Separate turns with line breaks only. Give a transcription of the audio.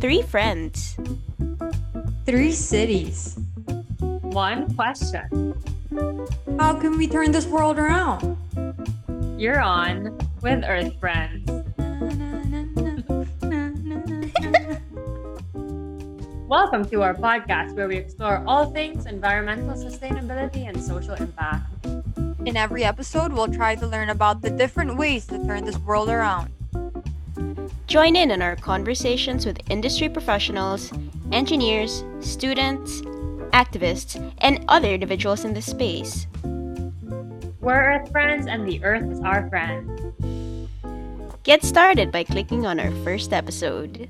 Three friends.
Three cities.
One question.
How can we turn this world around?
You're on with Earth Friends. Welcome to our podcast where we explore all things environmental sustainability and social impact.
In every episode, we'll try to learn about the different ways to turn this world around.
Join in on our conversations with industry professionals, engineers, students, activists, and other individuals in this space.
We're Earth Friends and the Earth is our friend.
Get started by clicking on our first episode.